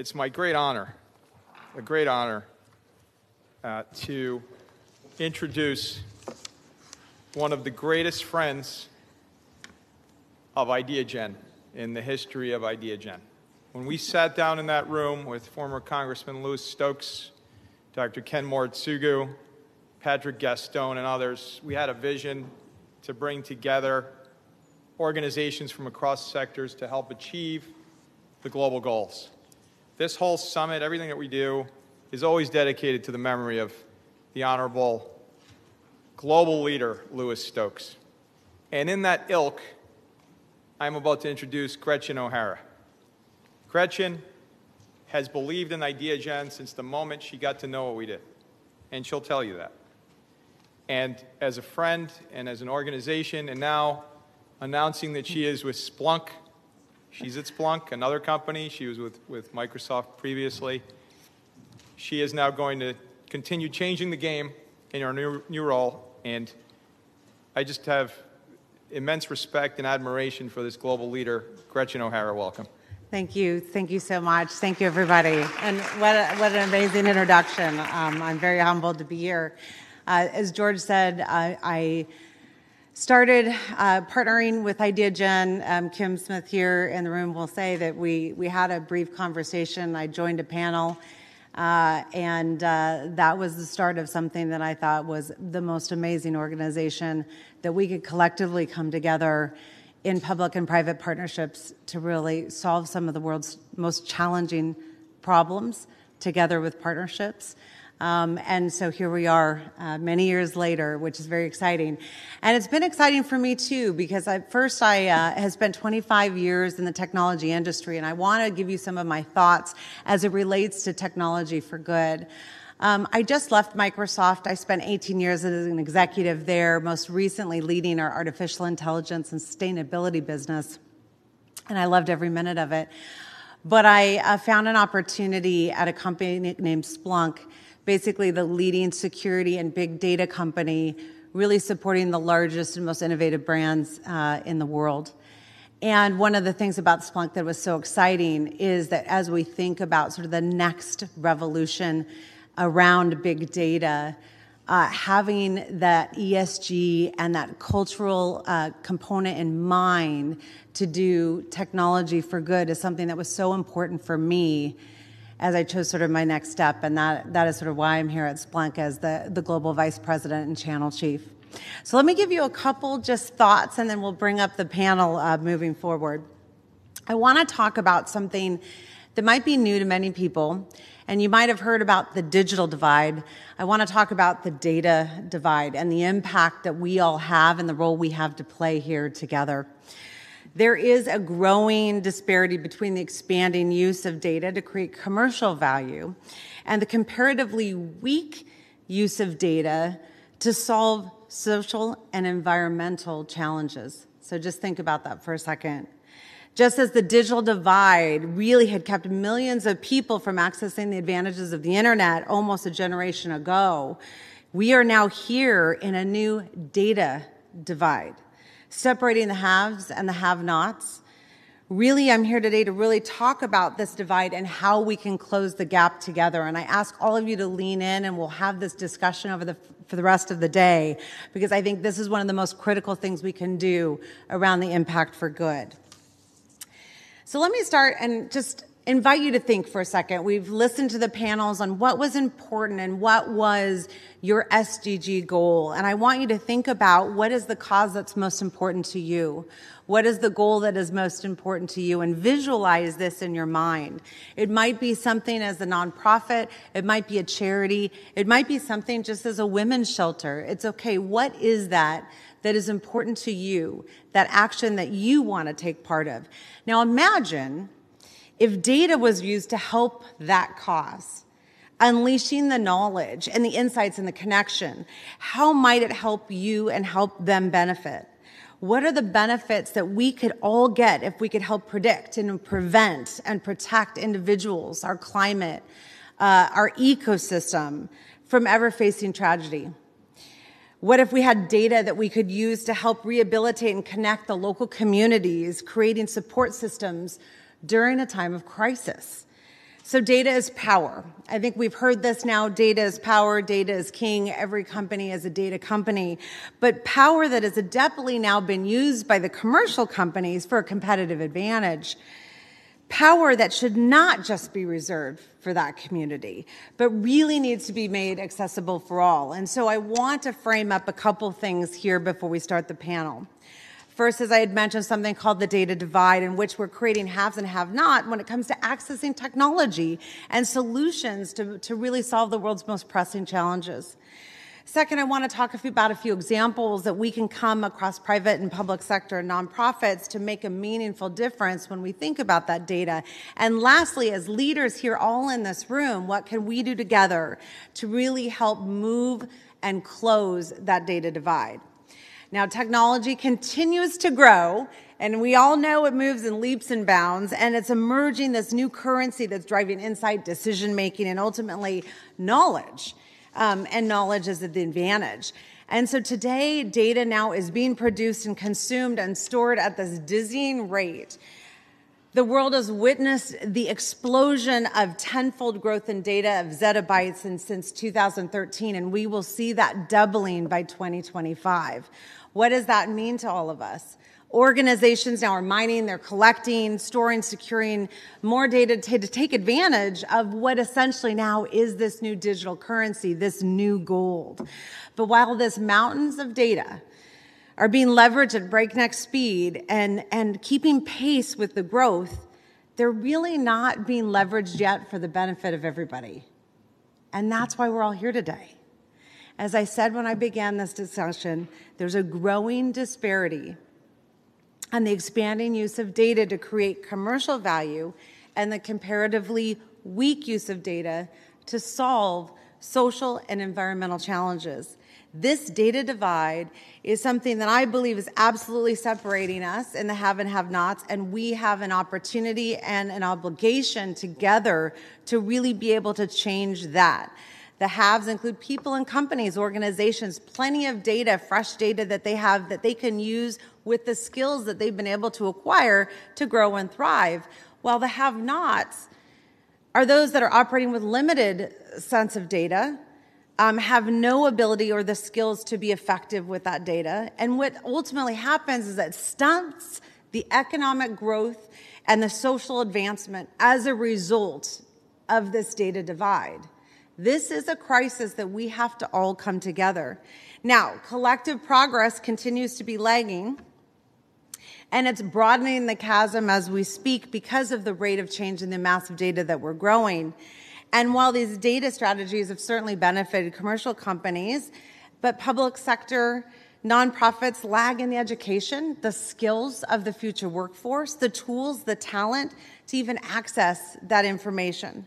it's my great honor, a great honor, uh, to introduce one of the greatest friends of IdeaGen in the history of IdeaGen. When we sat down in that room with former Congressman Louis Stokes, Dr. Ken Moritsugu, Patrick Gaston, and others, we had a vision to bring together organizations from across sectors to help achieve the global goals. This whole summit, everything that we do, is always dedicated to the memory of the Honorable global leader, Louis Stokes. And in that ilk, I'm about to introduce Gretchen O'Hara. Gretchen has believed in IdeaGen since the moment she got to know what we did, and she'll tell you that. And as a friend and as an organization, and now announcing that she is with Splunk She's at Splunk, another company. She was with, with Microsoft previously. She is now going to continue changing the game in her new, new role, and I just have immense respect and admiration for this global leader. Gretchen O'Hara, welcome. Thank you. Thank you so much. Thank you, everybody. And what, a, what an amazing introduction. Um, I'm very humbled to be here. Uh, as George said, I, I started uh, partnering with IdeaGen. Um, Kim Smith here in the room will say that we, we had a brief conversation. I joined a panel, uh, and uh, that was the start of something that I thought was the most amazing organization that we could collectively come together in public and private partnerships to really solve some of the world's most challenging problems together with partnerships. Um, and so here we are uh, many years later, which is very exciting. And it's been exciting for me too, because at first I uh, spent 25 years in the technology industry, and I want to give you some of my thoughts as it relates to technology for good. Um, I just left Microsoft. I spent 18 years as an executive there, most recently leading our artificial intelligence and sustainability business. And I loved every minute of it. But I uh, found an opportunity at a company named Splunk basically the leading security and big data company, really supporting the largest and most innovative brands uh, in the world. And one of the things about Splunk that was so exciting is that as we think about sort of the next revolution around big data, uh, having that ESG and that cultural uh, component in mind to do technology for good is something that was so important for me as I chose sort of my next step, and that, that is sort of why I'm here at Splunk as the, the global vice president and channel chief. So let me give you a couple just thoughts, and then we'll bring up the panel uh, moving forward. I want to talk about something that might be new to many people, and you might have heard about the digital divide. I want to talk about the data divide and the impact that we all have and the role we have to play here together. There is a growing disparity between the expanding use of data to create commercial value and the comparatively weak use of data to solve social and environmental challenges. So just think about that for a second. Just as the digital divide really had kept millions of people from accessing the advantages of the internet almost a generation ago, we are now here in a new data divide separating the haves and the have nots. Really, I'm here today to really talk about this divide and how we can close the gap together. And I ask all of you to lean in and we'll have this discussion over the, for the rest of the day because I think this is one of the most critical things we can do around the impact for good. So let me start and just invite you to think for a second. We've listened to the panels on what was important and what was your SDG goal. And I want you to think about what is the cause that's most important to you? What is the goal that is most important to you? And visualize this in your mind. It might be something as a nonprofit. It might be a charity. It might be something just as a women's shelter. It's okay. What is that? That is important to you, that action that you want to take part of. Now imagine if data was used to help that cause, unleashing the knowledge and the insights and the connection, how might it help you and help them benefit? What are the benefits that we could all get if we could help predict and prevent and protect individuals, our climate, uh, our ecosystem from ever facing tragedy? What if we had data that we could use to help rehabilitate and connect the local communities, creating support systems during a time of crisis. So, data is power. I think we've heard this now data is power, data is king. Every company is a data company. But power that has adeptly now been used by the commercial companies for a competitive advantage. Power that should not just be reserved for that community, but really needs to be made accessible for all. And so I want to frame up a couple things here before we start the panel. First, as I had mentioned, something called the data divide, in which we're creating haves and have not when it comes to accessing technology and solutions to, to really solve the world's most pressing challenges. Second, I want to talk about a few examples that we can come across private and public sector nonprofits to make a meaningful difference when we think about that data. And lastly, as leaders here all in this room, what can we do together to really help move and close that data divide? Now, technology continues to grow, and we all know it moves in leaps and bounds, and it's emerging this new currency that's driving insight, decision making, and ultimately knowledge. Um, and knowledge is the advantage. And so today, data now is being produced and consumed and stored at this dizzying rate. The world has witnessed the explosion of tenfold growth in data of zettabytes since 2013, and we will see that doubling by 2025. What does that mean to all of us? Organizations now are mining, they're collecting, storing, securing more data to, to take advantage of what essentially now is this new digital currency, this new gold. But while this mountains of data are being leveraged at breakneck speed and, and keeping pace with the growth, they're really not being leveraged yet for the benefit of everybody. And that's why we're all here today. As I said when I began this discussion, there's a growing disparity on the expanding use of data to create commercial value and the comparatively weak use of data to solve social and environmental challenges. This data divide is something that I believe is absolutely separating us in the have and have nots, and we have an opportunity and an obligation together to really be able to change that. The haves include people and companies, organizations, plenty of data, fresh data that they have that they can use with the skills that they've been able to acquire to grow and thrive. While the have nots are those that are operating with limited sense of data, um, have no ability or the skills to be effective with that data. And what ultimately happens is that stunts the economic growth and the social advancement as a result of this data divide. This is a crisis that we have to all come together. Now, collective progress continues to be lagging, and it's broadening the chasm as we speak because of the rate of change in the massive data that we're growing. And while these data strategies have certainly benefited commercial companies, but public sector nonprofits lag in the education, the skills of the future workforce, the tools, the talent to even access that information.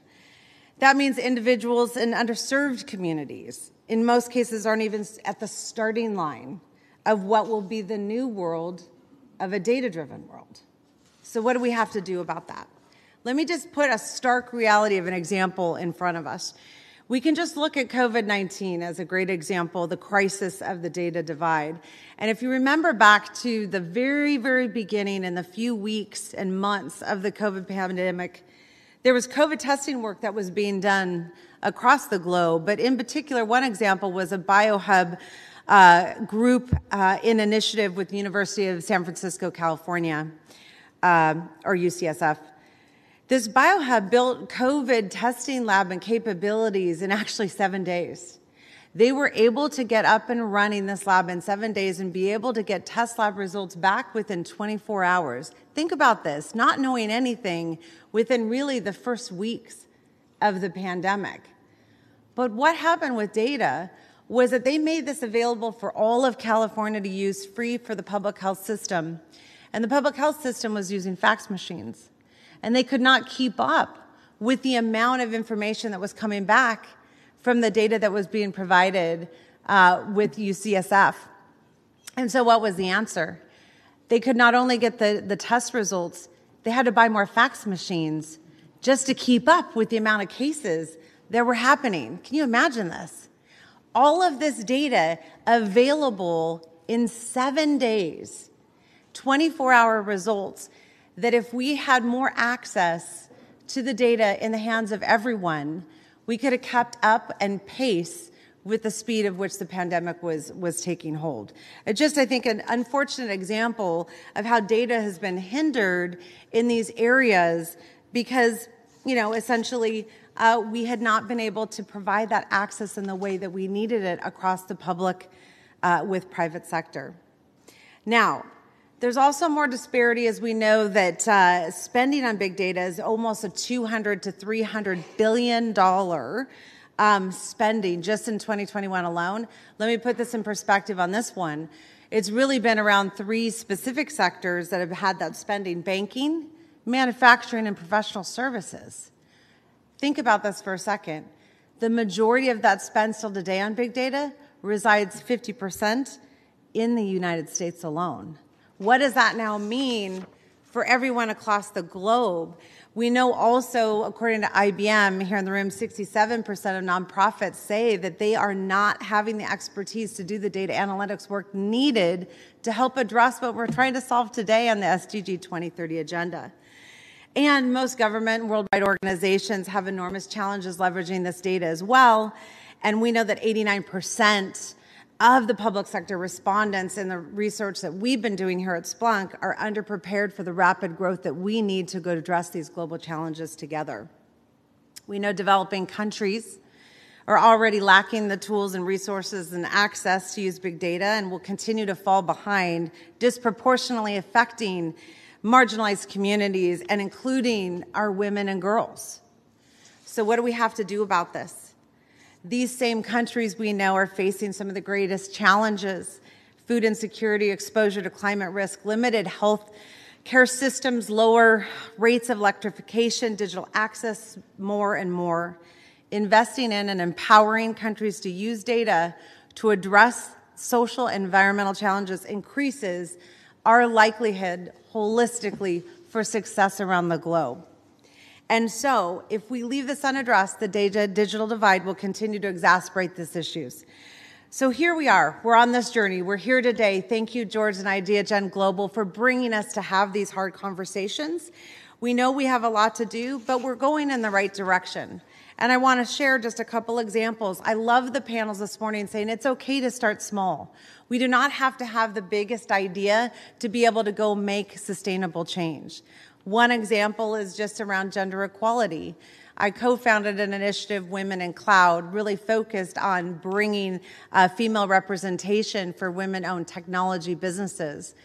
That means individuals in underserved communities, in most cases, aren't even at the starting line of what will be the new world of a data driven world. So, what do we have to do about that? Let me just put a stark reality of an example in front of us. We can just look at COVID 19 as a great example, the crisis of the data divide. And if you remember back to the very, very beginning in the few weeks and months of the COVID pandemic, there was COVID testing work that was being done across the globe, but in particular, one example was a biohub uh, group uh, in initiative with University of San Francisco, California, uh, or UCSF. This biohub built COVID testing lab and capabilities in actually seven days. They were able to get up and running this lab in seven days and be able to get test lab results back within 24 hours. Think about this not knowing anything within really the first weeks of the pandemic. But what happened with data was that they made this available for all of California to use free for the public health system. And the public health system was using fax machines. And they could not keep up with the amount of information that was coming back from the data that was being provided uh, with UCSF. And so, what was the answer? They could not only get the, the test results, they had to buy more fax machines just to keep up with the amount of cases that were happening. Can you imagine this? All of this data available in seven days, 24 hour results, that if we had more access to the data in the hands of everyone, we could have kept up and pace with the speed of which the pandemic was was taking hold. It's just, I think, an unfortunate example of how data has been hindered in these areas because, you know, essentially uh, we had not been able to provide that access in the way that we needed it across the public uh, with private sector. Now, there's also more disparity as we know that uh, spending on big data is almost a 200 to 300 billion dollar um, spending just in 2021 alone. Let me put this in perspective on this one. It's really been around three specific sectors that have had that spending banking, manufacturing, and professional services. Think about this for a second. The majority of that spend still today on big data resides 50% in the United States alone. What does that now mean for everyone across the globe? We know also, according to IBM here in the room, 67% of nonprofits say that they are not having the expertise to do the data analytics work needed to help address what we're trying to solve today on the SDG 2030 agenda. And most government and worldwide organizations have enormous challenges leveraging this data as well. And we know that 89% of the public sector respondents in the research that we've been doing here at Splunk are underprepared for the rapid growth that we need to go address these global challenges together. We know developing countries are already lacking the tools and resources and access to use big data and will continue to fall behind, disproportionately affecting marginalized communities and including our women and girls. So, what do we have to do about this? These same countries we know are facing some of the greatest challenges food insecurity, exposure to climate risk, limited health care systems, lower rates of electrification, digital access, more and more. Investing in and empowering countries to use data to address social and environmental challenges increases our likelihood holistically for success around the globe. And so, if we leave this unaddressed, the data digital divide will continue to exacerbate these issues. So here we are. We're on this journey. We're here today. Thank you, George and IdeaGen Global, for bringing us to have these hard conversations. We know we have a lot to do, but we're going in the right direction. And I want to share just a couple examples. I love the panels this morning saying it's okay to start small. We do not have to have the biggest idea to be able to go make sustainable change. One example is just around gender equality. I co founded an initiative, Women in Cloud, really focused on bringing uh, female representation for women owned technology businesses.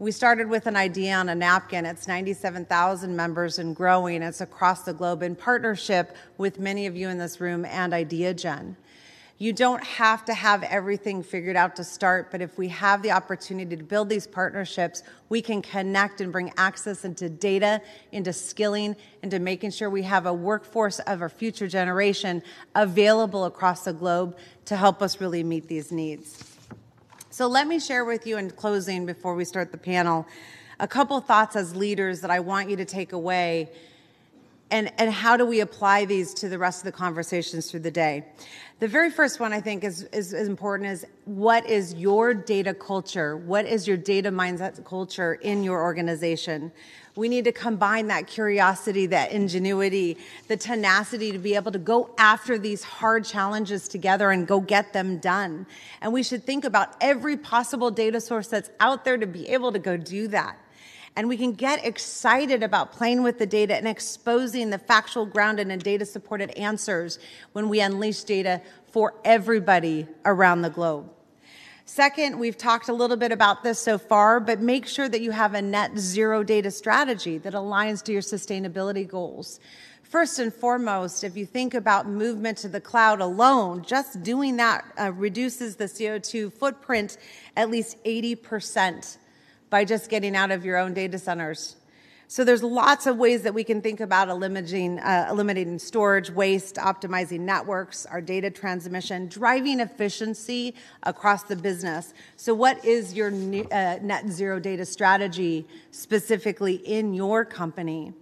We started with an idea on a napkin. It's 97,000 members and growing. It's across the globe in partnership with many of you in this room and IdeaGen. You don't have to have everything figured out to start, but if we have the opportunity to build these partnerships, we can connect and bring access into data, into skilling, into making sure we have a workforce of our future generation available across the globe to help us really meet these needs. So let me share with you in closing before we start the panel a couple thoughts as leaders that I want you to take away and, and how do we apply these to the rest of the conversations through the day? The very first one I think is, is, is, important is what is your data culture? What is your data mindset culture in your organization? We need to combine that curiosity, that ingenuity, the tenacity to be able to go after these hard challenges together and go get them done. And we should think about every possible data source that's out there to be able to go do that and we can get excited about playing with the data and exposing the factual grounded and data supported answers when we unleash data for everybody around the globe. Second, we've talked a little bit about this so far, but make sure that you have a net zero data strategy that aligns to your sustainability goals. First and foremost, if you think about movement to the cloud alone, just doing that uh, reduces the CO2 footprint at least 80 percent by just getting out of your own data centers. So there's lots of ways that we can think about eliminating, uh, eliminating storage waste, optimizing networks, our data transmission, driving efficiency across the business. So what is your uh, net zero data strategy specifically in your company?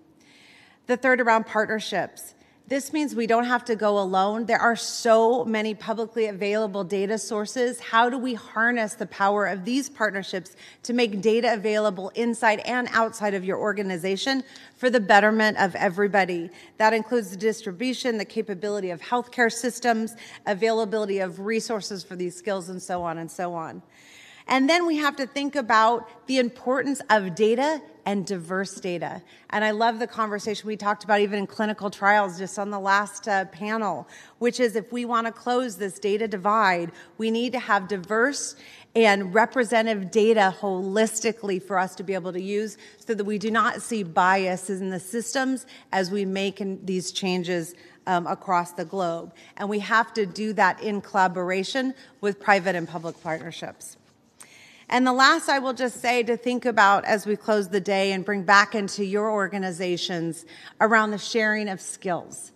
The third around partnerships. This means we don't have to go alone. There are so many publicly available data sources. How do we harness the power of these partnerships to make data available inside and outside of your organization for the betterment of everybody? That includes the distribution, the capability of healthcare systems, availability of resources for these skills, and so on and so on. And then we have to think about the importance of data and diverse data. And I love the conversation we talked about even in clinical trials just on the last uh, panel, which is if we want to close this data divide, we need to have diverse and representative data holistically for us to be able to use so that we do not see biases in the systems as we make these changes um, across the globe. And we have to do that in collaboration with private and public partnerships. And the last I will just say to think about as we close the day and bring back into your organizations around the sharing of skills.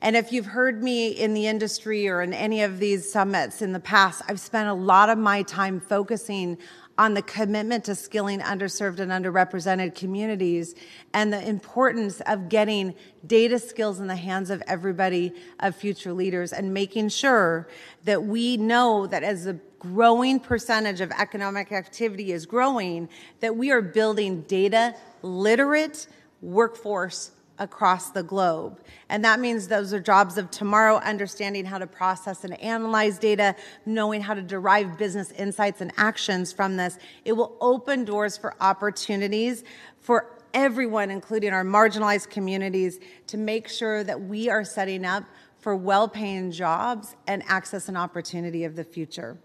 And if you've heard me in the industry or in any of these summits in the past, I've spent a lot of my time focusing on the commitment to skilling underserved and underrepresented communities and the importance of getting data skills in the hands of everybody of future leaders and making sure that we know that as a growing percentage of economic activity is growing, that we are building data literate workforce across the globe. And that means those are jobs of tomorrow, understanding how to process and analyze data, knowing how to derive business insights and actions from this. It will open doors for opportunities for everyone, including our marginalized communities, to make sure that we are setting up for well paying jobs and access and opportunity of the future.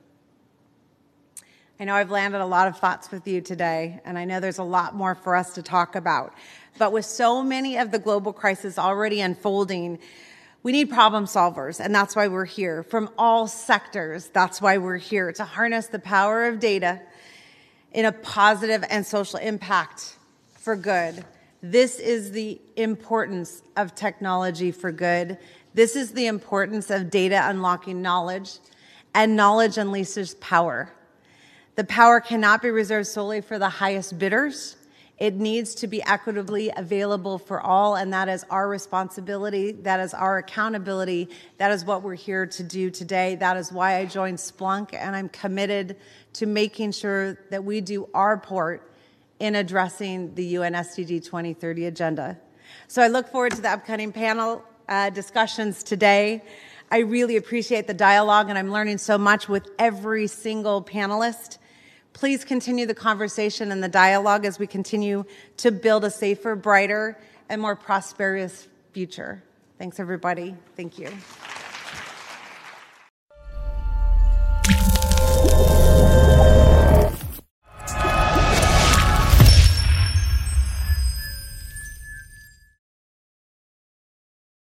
I know I've landed a lot of thoughts with you today, and I know there's a lot more for us to talk about. But with so many of the global crises already unfolding, we need problem solvers, and that's why we're here. From all sectors, that's why we're here to harness the power of data in a positive and social impact for good. This is the importance of technology for good. This is the importance of data unlocking knowledge, and knowledge unleashes power. The power cannot be reserved solely for the highest bidders. It needs to be equitably available for all, and that is our responsibility. That is our accountability. That is what we're here to do today. That is why I joined Splunk, and I'm committed to making sure that we do our part in addressing the UN SDG 2030 agenda. So I look forward to the upcoming panel uh, discussions today. I really appreciate the dialogue, and I'm learning so much with every single panelist. Please continue the conversation and the dialogue as we continue to build a safer, brighter, and more prosperous future. Thanks, everybody. Thank you.